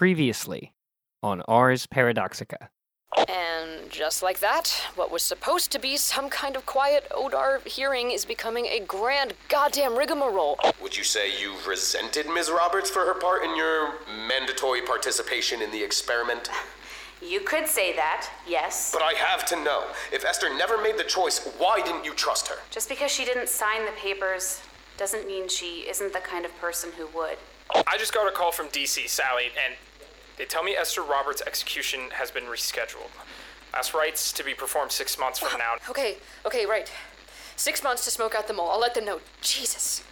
Previously on Ars Paradoxica. And just like that, what was supposed to be some kind of quiet Odar hearing is becoming a grand goddamn rigmarole. Would you say you resented Ms. Roberts for her part in your mandatory participation in the experiment? You could say that, yes. But I have to know if Esther never made the choice, why didn't you trust her? Just because she didn't sign the papers doesn't mean she isn't the kind of person who would. I just got a call from DC, Sally, and they tell me Esther Roberts' execution has been rescheduled. Last rites to be performed six months from now. Okay, okay, right. Six months to smoke out the mole. I'll let them know. Jesus.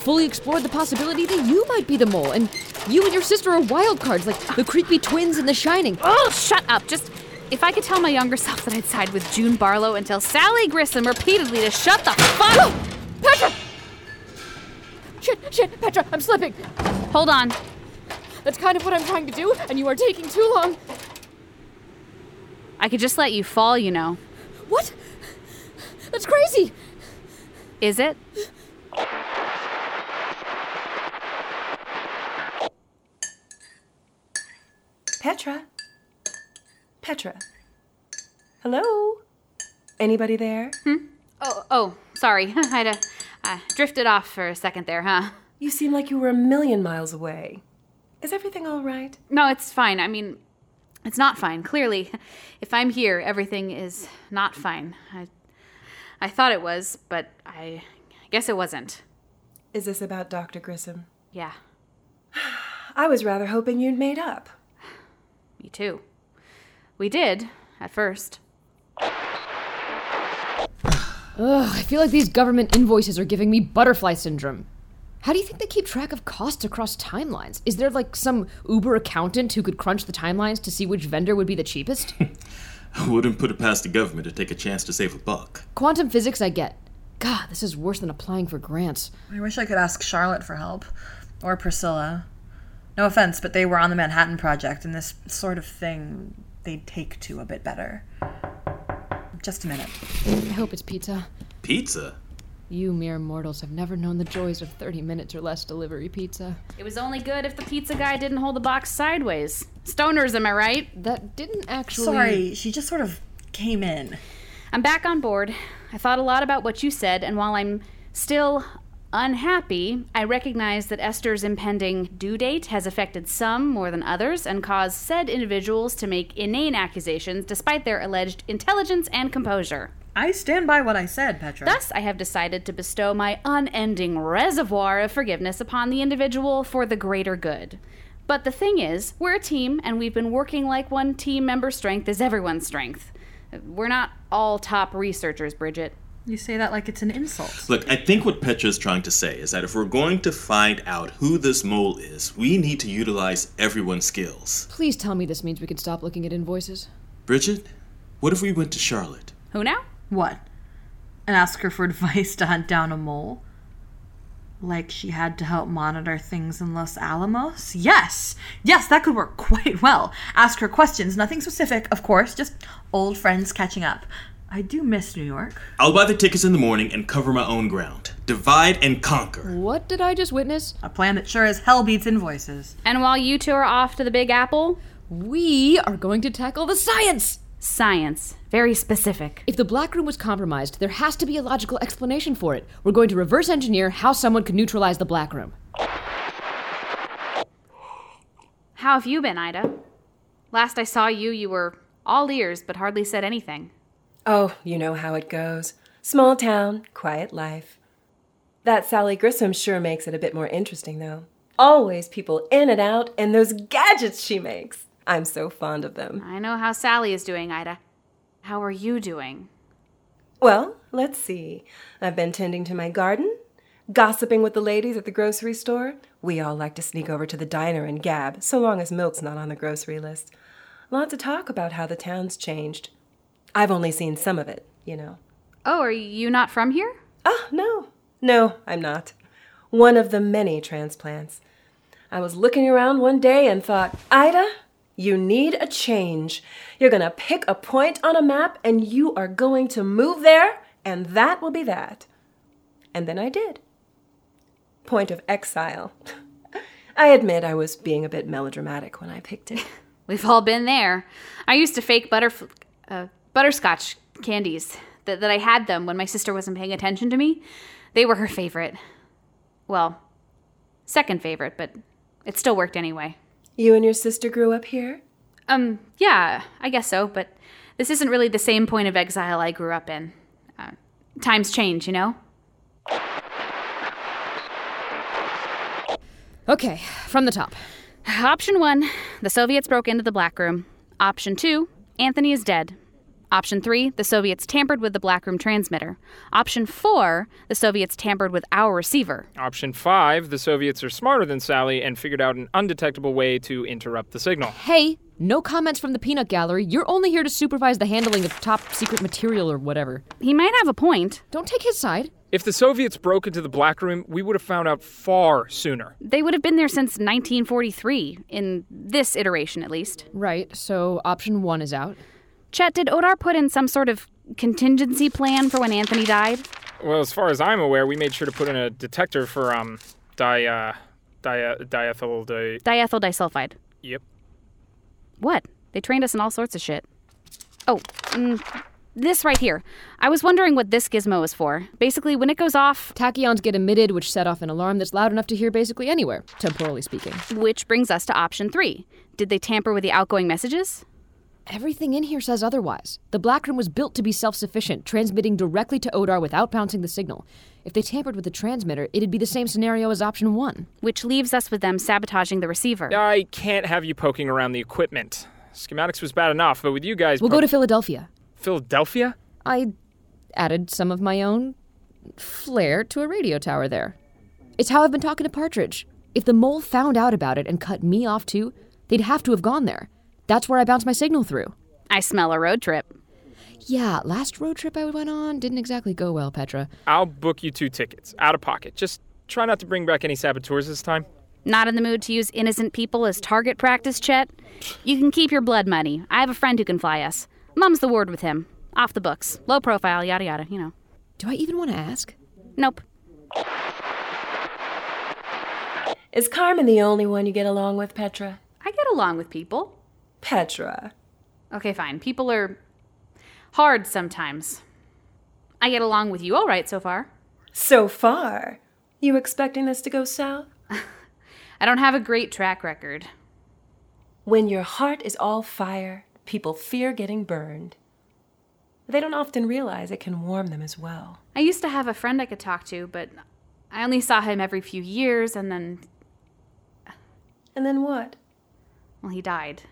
Fully explored the possibility that you might be the mole, and you and your sister are wild cards, like the creepy twins in The Shining. Oh, shut up. Just if I could tell my younger self that I'd side with June Barlow and tell Sally Grissom repeatedly to shut the fuck up. Petra! Shit, shit, Petra, I'm slipping. Hold on. That's kind of what I'm trying to do, and you are taking too long. I could just let you fall, you know. What? That's crazy. Is it? Petra? Petra? Hello? Anybody there? Oh, oh, sorry. I'd uh, uh, drifted off for a second there, huh? You seem like you were a million miles away. Is everything all right? No, it's fine. I mean, it's not fine. Clearly, if I'm here, everything is not fine. I, I thought it was, but I guess it wasn't. Is this about Dr. Grissom? Yeah, I was rather hoping you'd made up. Me too. We did at first. Ugh, I feel like these government invoices are giving me butterfly syndrome. How do you think they keep track of costs across timelines? Is there like some Uber accountant who could crunch the timelines to see which vendor would be the cheapest? I wouldn't put it past the government to take a chance to save a buck. Quantum physics, I get. God, this is worse than applying for grants. I wish I could ask Charlotte for help. Or Priscilla. No offense, but they were on the Manhattan Project, and this sort of thing they'd take to a bit better. Just a minute. I hope it's pizza. Pizza? You mere mortals have never known the joys of 30 minutes or less delivery pizza. It was only good if the pizza guy didn't hold the box sideways. Stoners, am I right? That didn't actually. Sorry, she just sort of came in. I'm back on board. I thought a lot about what you said, and while I'm still unhappy, I recognize that Esther's impending due date has affected some more than others and caused said individuals to make inane accusations despite their alleged intelligence and composure. I stand by what I said, Petra. Thus, I have decided to bestow my unending reservoir of forgiveness upon the individual for the greater good. But the thing is, we're a team, and we've been working like one team member strength is everyone's strength. We're not all top researchers, Bridget. You say that like it's an insult. Look, I think what Petra's trying to say is that if we're going to find out who this mole is, we need to utilize everyone's skills. Please tell me this means we can stop looking at invoices. Bridget, what if we went to Charlotte? Who now? What? And ask her for advice to hunt down a mole? Like she had to help monitor things in Los Alamos? Yes! Yes, that could work quite well. Ask her questions, nothing specific, of course, just old friends catching up. I do miss New York. I'll buy the tickets in the morning and cover my own ground. Divide and conquer. What did I just witness? A plan that sure as hell beats invoices. And while you two are off to the Big Apple, We are going to tackle the science! science. Very specific. If the black room was compromised, there has to be a logical explanation for it. We're going to reverse engineer how someone could neutralize the black room. How have you been, Ida? Last I saw you, you were all ears but hardly said anything. Oh, you know how it goes. Small town, quiet life. That Sally Grissom sure makes it a bit more interesting, though. Always people in and out, and those gadgets she makes. I'm so fond of them. I know how Sally is doing, Ida. How are you doing? Well, let's see. I've been tending to my garden, gossiping with the ladies at the grocery store. We all like to sneak over to the diner and gab, so long as milk's not on the grocery list. Lots of talk about how the town's changed. I've only seen some of it, you know. Oh, are you not from here? Ah, no. No, I'm not. One of the many transplants. I was looking around one day and thought, Ida, you need a change. You're going to pick a point on a map and you are going to move there, and that will be that. And then I did. Point of exile. I admit I was being a bit melodramatic when I picked it. We've all been there. I used to fake butterf- uh, butterscotch candies that, that I had them when my sister wasn't paying attention to me. They were her favorite. Well, second favorite, but it still worked anyway. You and your sister grew up here? Um, yeah, I guess so, but this isn't really the same point of exile I grew up in. Uh, times change, you know? Okay, from the top. Option one the Soviets broke into the Black Room. Option two Anthony is dead. Option three the Soviets tampered with the Black Room transmitter. Option four the Soviets tampered with our receiver. Option five the Soviets are smarter than Sally and figured out an undetectable way to interrupt the signal. Hey, no comments from the peanut gallery. You're only here to supervise the handling of top secret material or whatever. He might have a point. Don't take his side. If the Soviets broke into the Black Room, we would have found out far sooner. They would have been there since 1943, in this iteration at least. Right, so option one is out. Chet, did Odar put in some sort of contingency plan for when Anthony died? Well, as far as I'm aware, we made sure to put in a detector for um di uh di diethyl di. Diethyl disulfide. Yep. What? They trained us in all sorts of shit. Oh, mm, this right here. I was wondering what this gizmo is for. Basically, when it goes off, Tachyons get emitted, which set off an alarm that's loud enough to hear basically anywhere, temporally speaking. which brings us to option three. Did they tamper with the outgoing messages? Everything in here says otherwise. The Black Room was built to be self sufficient, transmitting directly to Odar without bouncing the signal. If they tampered with the transmitter, it'd be the same scenario as option one. Which leaves us with them sabotaging the receiver. I can't have you poking around the equipment. Schematics was bad enough, but with you guys. We'll po- go to Philadelphia. Philadelphia? I added some of my own flair to a radio tower there. It's how I've been talking to Partridge. If the mole found out about it and cut me off too, they'd have to have gone there. That's where I bounce my signal through. I smell a road trip. Yeah, last road trip I went on didn't exactly go well, Petra. I'll book you two tickets, out of pocket. Just try not to bring back any saboteurs this time. Not in the mood to use innocent people as target practice, Chet? You can keep your blood money. I have a friend who can fly us. Mum's the word with him. Off the books. Low profile, yada yada, you know. Do I even want to ask? Nope. Is Carmen the only one you get along with, Petra? I get along with people. Petra. Okay, fine. People are hard sometimes. I get along with you all right so far. So far. You expecting this to go south? I don't have a great track record. When your heart is all fire, people fear getting burned. They don't often realize it can warm them as well. I used to have a friend I could talk to, but I only saw him every few years and then, And then what? well, he died.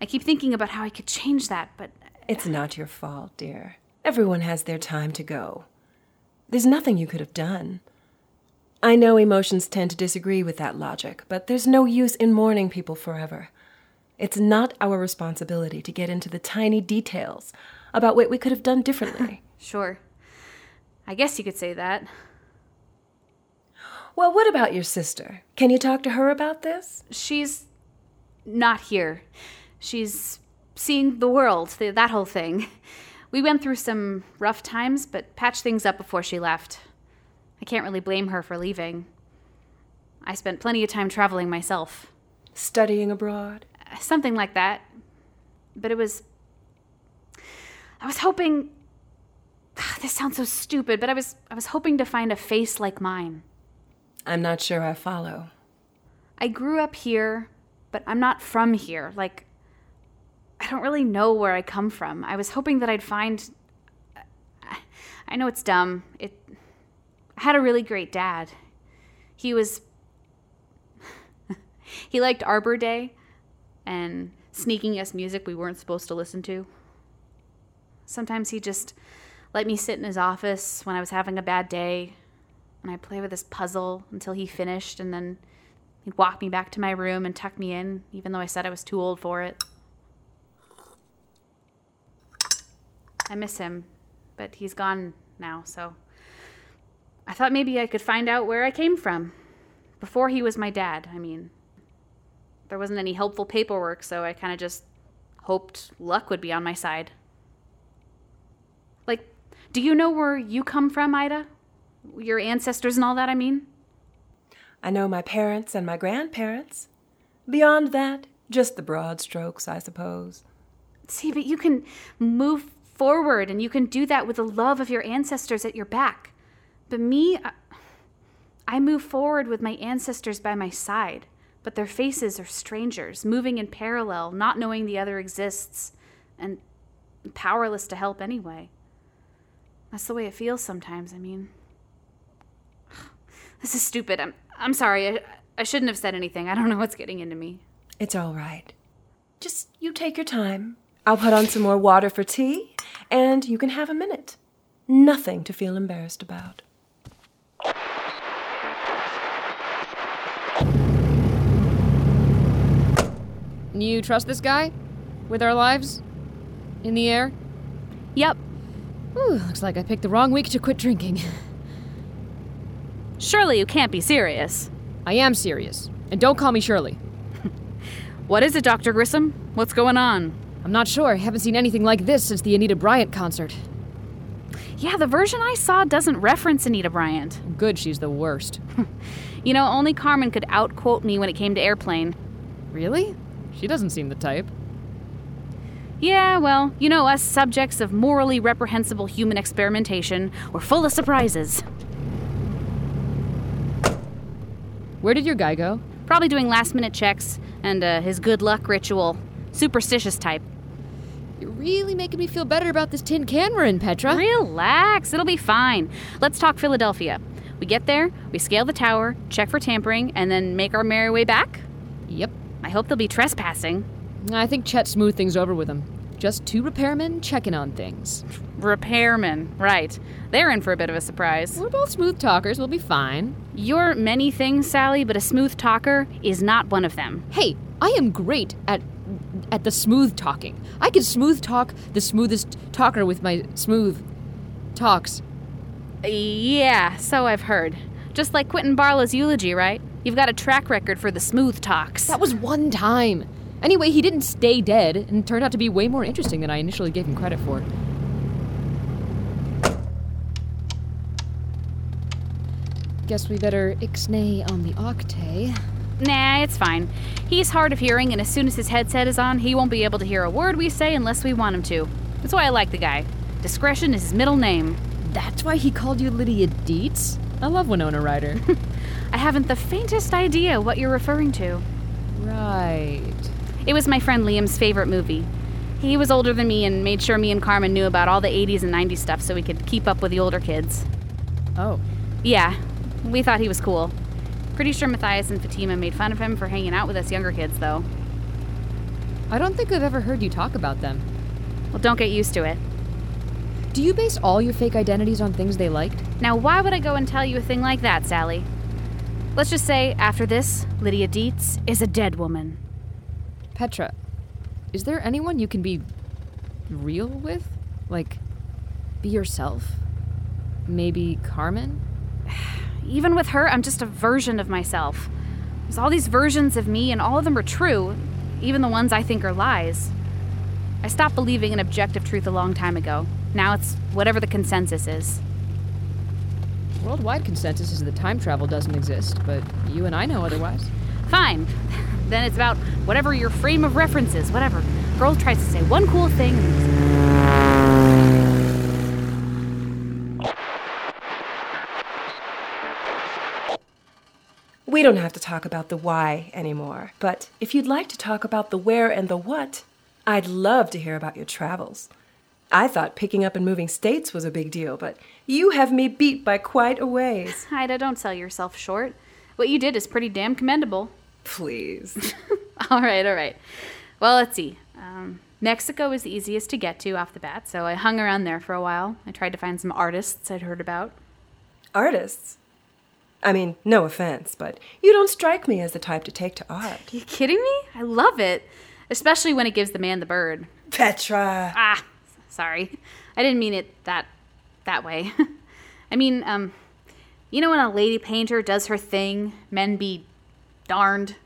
I keep thinking about how I could change that, but It's not your fault, dear. Everyone has their time to go. There's nothing you could have done. I know emotions tend to disagree with that logic, but there's no use in mourning people forever. It's not our responsibility to get into the tiny details about what we could have done differently. sure. I guess you could say that. well, what about your sister? Can you talk to her about this? She's not here. She's seeing the world, th- that whole thing. We went through some rough times, but patched things up before she left. I can't really blame her for leaving. I spent plenty of time traveling myself. Studying abroad? Something like that. But it was. I was hoping. This sounds so stupid, but I was I was hoping to find a face like mine. I'm not sure I follow. I grew up here, but I'm not from here. Like, I don't really know where I come from. I was hoping that I'd find. I know it's dumb. It. I had a really great dad. He was. he liked Arbor Day and sneaking us music we weren't supposed to listen to. Sometimes he just let me sit in his office when I was having a bad day, and I'd play with his puzzle until he finished, and then he'd walk me back to my room and tuck me in, even though I said I was too old for it. I miss him, but he's gone now, so I thought maybe I could find out where I came from. Before he was my dad, I mean. There wasn't any helpful paperwork, so I kind of just hoped luck would be on my side. Like, do you know where you come from, Ida? Your ancestors and all that, I mean? I know my parents and my grandparents. Beyond that, just the broad strokes, I suppose. See, but you can move forward and you can do that with the love of your ancestors at your back. But me, I, I move forward with my ancestors by my side, but their faces are strangers, moving in parallel, not knowing the other exists, and powerless to help anyway. That's the way it feels sometimes, I mean. This is stupid. I'm, I'm sorry. I, I shouldn't have said anything. I don't know what's getting into me. It's all right. Just you take your time. I'll put on some more water for tea, and you can have a minute. Nothing to feel embarrassed about. You trust this guy? With our lives? In the air? Yep. Whew, looks like I picked the wrong week to quit drinking. Surely you can't be serious. I am serious. And don't call me Shirley. What is it, Dr. Grissom? What's going on? I'm not sure. I haven't seen anything like this since the Anita Bryant concert. Yeah, the version I saw doesn't reference Anita Bryant. Good, she's the worst. You know, only Carmen could outquote me when it came to airplane. Really? She doesn't seem the type. Yeah, well, you know, us subjects of morally reprehensible human experimentation, we're full of surprises. Where did your guy go? Probably doing last minute checks and uh, his good luck ritual. Superstitious type. You're really making me feel better about this tin can we're in, Petra. Relax, it'll be fine. Let's talk Philadelphia. We get there, we scale the tower, check for tampering, and then make our merry way back? Yep. I hope they'll be trespassing. I think Chet smoothed things over with him. Just two repairmen checking on things. Repairmen, right. They're in for a bit of a surprise. We're both smooth talkers. We'll be fine. You're many things, Sally, but a smooth talker is not one of them. Hey, I am great at at the smooth talking. I can smooth talk the smoothest talker with my smooth talks. Yeah, so I've heard. Just like Quentin Barlow's eulogy, right? You've got a track record for the smooth talks. That was one time. Anyway, he didn't stay dead and turned out to be way more interesting than I initially gave him credit for. Guess we better ixnay on the octave. Nah, it's fine. He's hard of hearing, and as soon as his headset is on, he won't be able to hear a word we say unless we want him to. That's why I like the guy. Discretion is his middle name. That's why he called you Lydia Deetz? I love Winona Ryder. I haven't the faintest idea what you're referring to. right. It was my friend Liam's favorite movie. He was older than me and made sure me and Carmen knew about all the 80s and 90s stuff so we could keep up with the older kids. Oh. Yeah, we thought he was cool. Pretty sure Matthias and Fatima made fun of him for hanging out with us younger kids, though. I don't think I've ever heard you talk about them. Well, don't get used to it. Do you base all your fake identities on things they liked? Now, why would I go and tell you a thing like that, Sally? Let's just say, after this, Lydia Deetz is a dead woman. Petra, is there anyone you can be real with? Like, be yourself? Maybe Carmen? Even with her, I'm just a version of myself. There's all these versions of me, and all of them are true, even the ones I think are lies. I stopped believing in objective truth a long time ago. Now it's whatever the consensus is. Worldwide consensus is that time travel doesn't exist, but you and I know otherwise. Fine. then it's about whatever your frame of reference is, whatever. Girl tries to say one cool thing. Don't have to talk about the why anymore, but if you'd like to talk about the where and the what, I'd love to hear about your travels. I thought picking up and moving states was a big deal, but you have me beat by quite a ways. Ida, don't sell yourself short. What you did is pretty damn commendable. Please. all right, all right. Well, let's see. Um, Mexico is the easiest to get to off the bat, so I hung around there for a while. I tried to find some artists I'd heard about. Artists? I mean, no offense, but you don't strike me as the type to take to art. You kidding me? I love it, especially when it gives the man the bird. Petra! Ah, sorry. I didn't mean it that that way. I mean, um, you know when a lady painter does her thing, men be darned.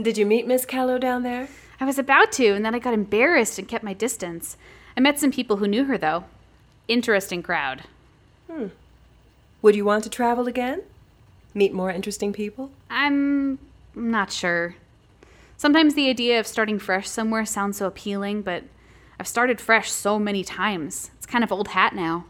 Did you meet Miss Kahlo down there? I was about to, and then I got embarrassed and kept my distance. I met some people who knew her, though. Interesting crowd. Hmm. Would you want to travel again? Meet more interesting people? I'm not sure. Sometimes the idea of starting fresh somewhere sounds so appealing, but I've started fresh so many times. It's kind of old hat now.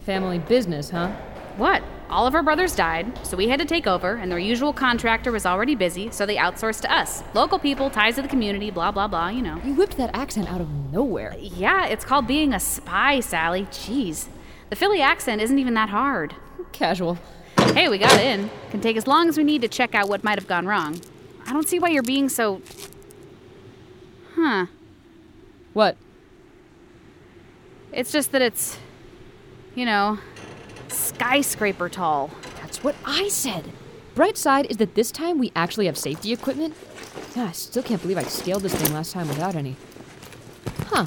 Family business, huh? What? All of our brothers died, so we had to take over, and their usual contractor was already busy, so they outsourced to us. Local people, ties to the community, blah, blah, blah, you know. You whipped that accent out of nowhere. Yeah, it's called being a spy, Sally. Jeez. The Philly accent isn't even that hard. Casual. Hey, we got in. Can take as long as we need to check out what might have gone wrong. I don't see why you're being so. Huh. What? It's just that it's. You know, skyscraper tall. That's what I said. Bright side is that this time we actually have safety equipment. Yeah, I still can't believe I scaled this thing last time without any. Huh.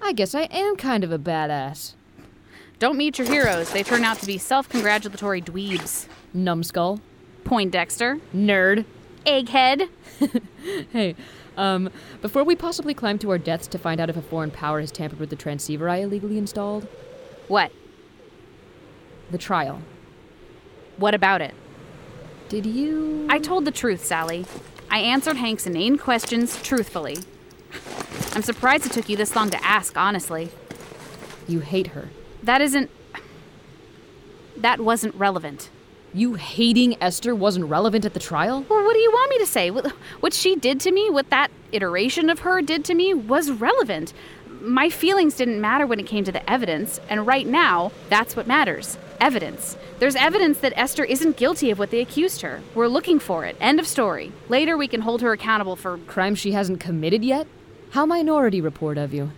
I guess I am kind of a badass. Don't meet your heroes. They turn out to be self congratulatory dweebs. Numbskull. Poindexter. Nerd. Egghead. hey, um, before we possibly climb to our deaths to find out if a foreign power has tampered with the transceiver I illegally installed, What? The trial. What about it? Did you. I told the truth, Sally. I answered Hank's inane questions truthfully. I'm surprised it took you this long to ask, honestly. You hate her. That isn't. That wasn't relevant. You hating Esther wasn't relevant at the trial? Well, what do you want me to say? What, what she did to me, what that iteration of her did to me, was relevant. My feelings didn't matter when it came to the evidence, and right now, that's what matters evidence. There's evidence that Esther isn't guilty of what they accused her. We're looking for it. End of story. Later, we can hold her accountable for. Crimes she hasn't committed yet? How minority report of you?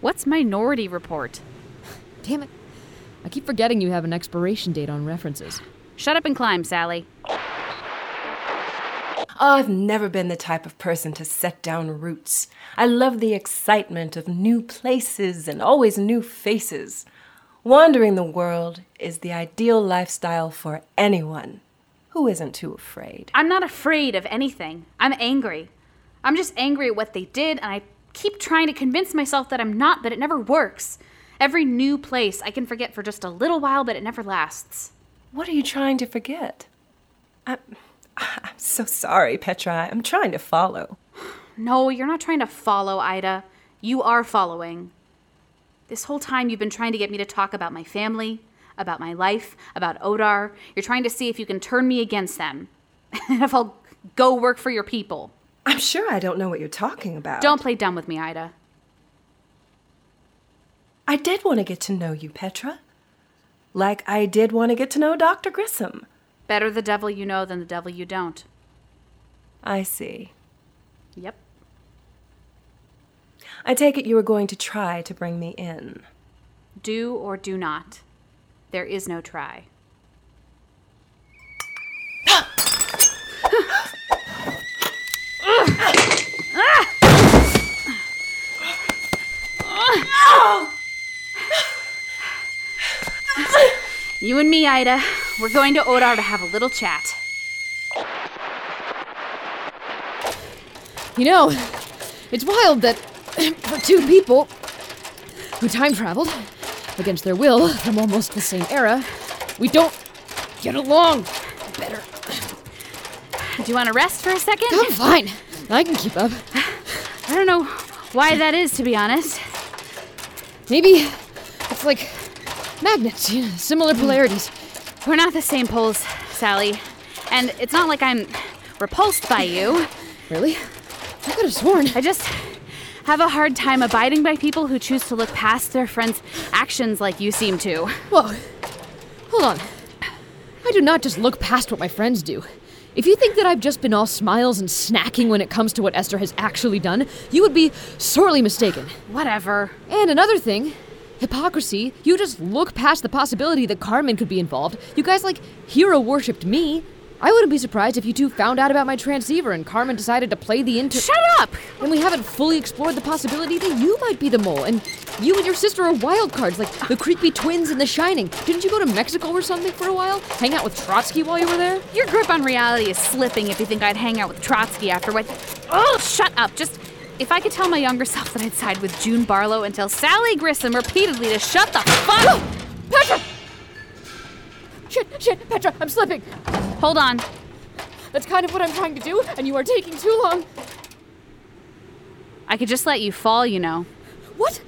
What's Minority Report? Damn it. I keep forgetting you have an expiration date on references. Shut up and climb, Sally. Oh, I've never been the type of person to set down roots. I love the excitement of new places and always new faces. Wandering the world is the ideal lifestyle for anyone who isn't too afraid. I'm not afraid of anything. I'm angry. I'm just angry at what they did, and I keep trying to convince myself that I'm not, but it never works. Every new place I can forget for just a little while, but it never lasts. What are you trying to forget? I'm, I'm so sorry, Petra. I'm trying to follow. No, you're not trying to follow, Ida. You are following. This whole time you've been trying to get me to talk about my family, about my life, about Odar. You're trying to see if you can turn me against them. and if I'll go work for your people. I'm sure I don't know what you're talking about. Don't play dumb with me, Ida. I did want to get to know you, Petra. Like I did want to get to know Dr. Grissom. Better the devil you know than the devil you don't. I see. Yep. I take it you were going to try to bring me in. Do or do not. There is no try. You and me, Ida, we're going to Odar to have a little chat. You know, it's wild that for two people who time traveled against their will from almost the same era, we don't get along better. Do you want to rest for a second? I'm fine. I can keep up. I don't know why that is, to be honest. Maybe it's like magnets, you know, similar polarities. We're not the same poles, Sally. And it's not like I'm repulsed by you. Really? I could have sworn. I just have a hard time abiding by people who choose to look past their friends' actions like you seem to. Whoa. Hold on. I do not just look past what my friends do. If you think that I've just been all smiles and snacking when it comes to what Esther has actually done, you would be sorely mistaken. Whatever. And another thing hypocrisy. You just look past the possibility that Carmen could be involved. You guys, like, hero worshipped me. I wouldn't be surprised if you two found out about my transceiver and Carmen decided to play the inter. Shut up! And we haven't fully explored the possibility that you might be the mole, and you and your sister are wild cards, like the creepy twins in The Shining. Didn't you go to Mexico or something for a while? Hang out with Trotsky while you were there? Your grip on reality is slipping if you think I'd hang out with Trotsky after what. Oh, shut up! Just. If I could tell my younger self that I'd side with June Barlow and tell Sally Grissom repeatedly to shut the fuck up! Petra! Shit, shit, Petra, I'm slipping. Hold on. That's kind of what I'm trying to do, and you are taking too long. I could just let you fall, you know. What?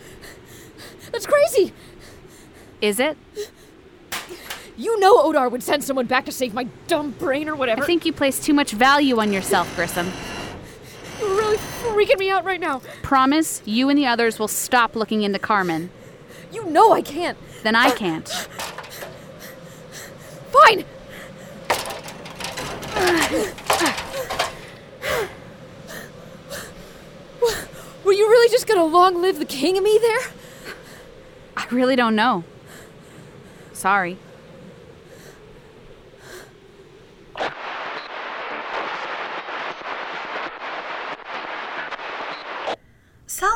That's crazy. Is it? You know Odar would send someone back to save my dumb brain or whatever. I think you place too much value on yourself, Grissom. Freaking me out right now. Promise you and the others will stop looking into Carmen. You know I can't. Then I uh, can't. Fine. Were you really just gonna long live the king of me there? I really don't know. Sorry.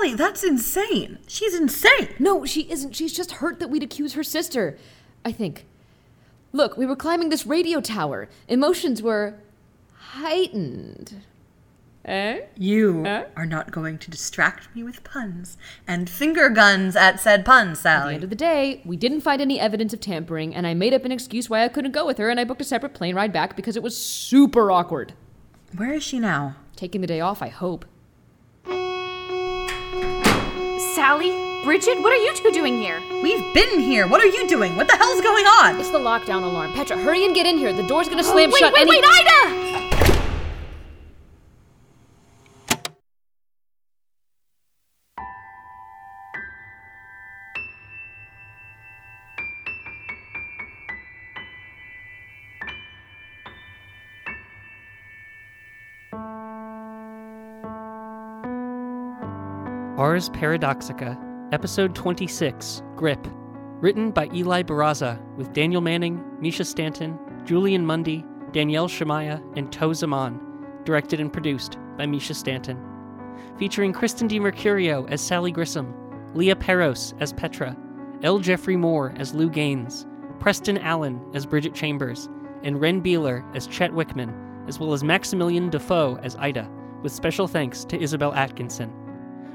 Sally, that's insane. She's insane. No, she isn't. She's just hurt that we'd accuse her sister. I think. Look, we were climbing this radio tower. Emotions were heightened. Eh? You Eh? are not going to distract me with puns and finger guns at said puns, Sally. At the Sally. end of the day, we didn't find any evidence of tampering, and I made up an excuse why I couldn't go with her, and I booked a separate plane ride back because it was super awkward. Where is she now? Taking the day off, I hope. Sally? Bridget? What are you two doing here? We've been here. What are you doing? What the hell's going on? It's the lockdown alarm. Petra, hurry and get in here. The door's gonna slam wait, shut wait, any- wait, Ida! Ars Paradoxica, Episode 26, Grip. Written by Eli Barraza, with Daniel Manning, Mischa Stanton, Julian Mundy, Danielle Shemaiah, and Tau Zaman. Directed and produced by Mischa Stanton. Featuring Kristen DiMercurio as Sally Grissom, Lia Peros as Petra, L. Jeffrey Moore as Lou Gaines, Preston Allen as Bridget Chambers, and Reyn Beeler as Chet Whickman, as well as Maxximillian Dafoe as Ida, with special thanks to Isabel Atkinson.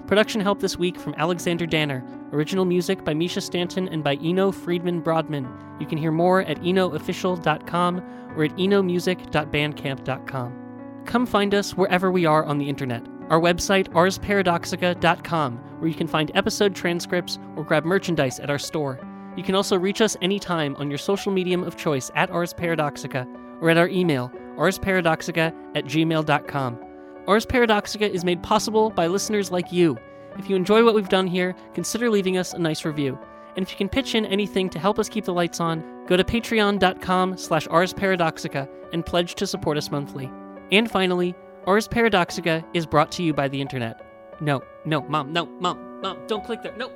Production help this week from Alexander Danner. Original music by Mischa Stanton and by Eno Freedman Brodmann. You can hear more at enoofficial.com or at enomusic.bandcamp.com. Come find us wherever we are on the internet. Our website, arsparadoxica.com, where you can find episode transcripts or grab merchandise at our store. You can also reach us anytime on your social medium of choice at Ars Paradoxica or at our email, arsparadoxica at gmail.com. Ars Paradoxica is made possible by listeners like you. If you enjoy what we've done here, consider leaving us a nice review. And if you can pitch in anything to help us keep the lights on, go to patreon.com slash arsparadoxica and pledge to support us monthly. And finally, Ars Paradoxica is brought to you by the internet. No, no, mom, no, mom, mom, don't click there, no.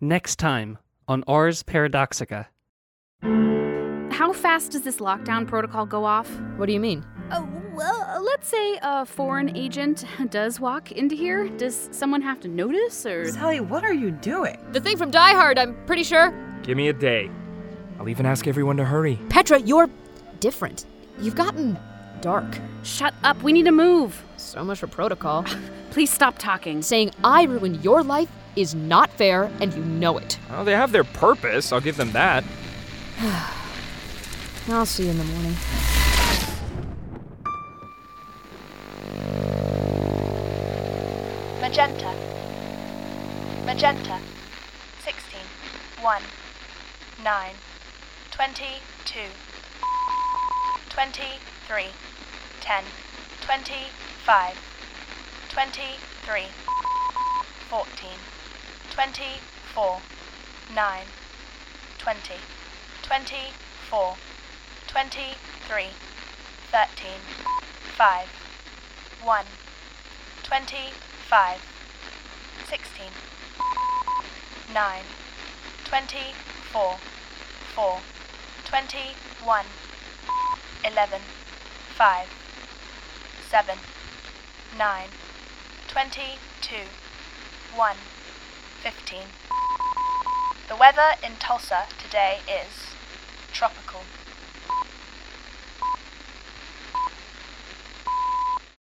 Next time on Ars Paradoxica. How fast does this lockdown protocol go off? What do you mean? Uh, well, let's say a foreign agent does walk into here. Does someone have to notice or. Sally, what are you doing? The thing from Die Hard, I'm pretty sure. Give me a day. I'll even ask everyone to hurry. Petra, you're different. You've gotten dark. Shut up, we need to move. So much for protocol. Please stop talking. Saying I ruined your life is not fair, and you know it. Well, they have their purpose. I'll give them that. I'll see you in the morning. Magenta. Magenta. 16. 1. 9. 22. 23. 10. 25. 23. 14. 24. 9. 20, 24, 23, 13, 5, 1, 25, 16, 9, 24, 4, 21, 11, 5, 7, 9, 22, 1, 15. The weather in Tulsa today is.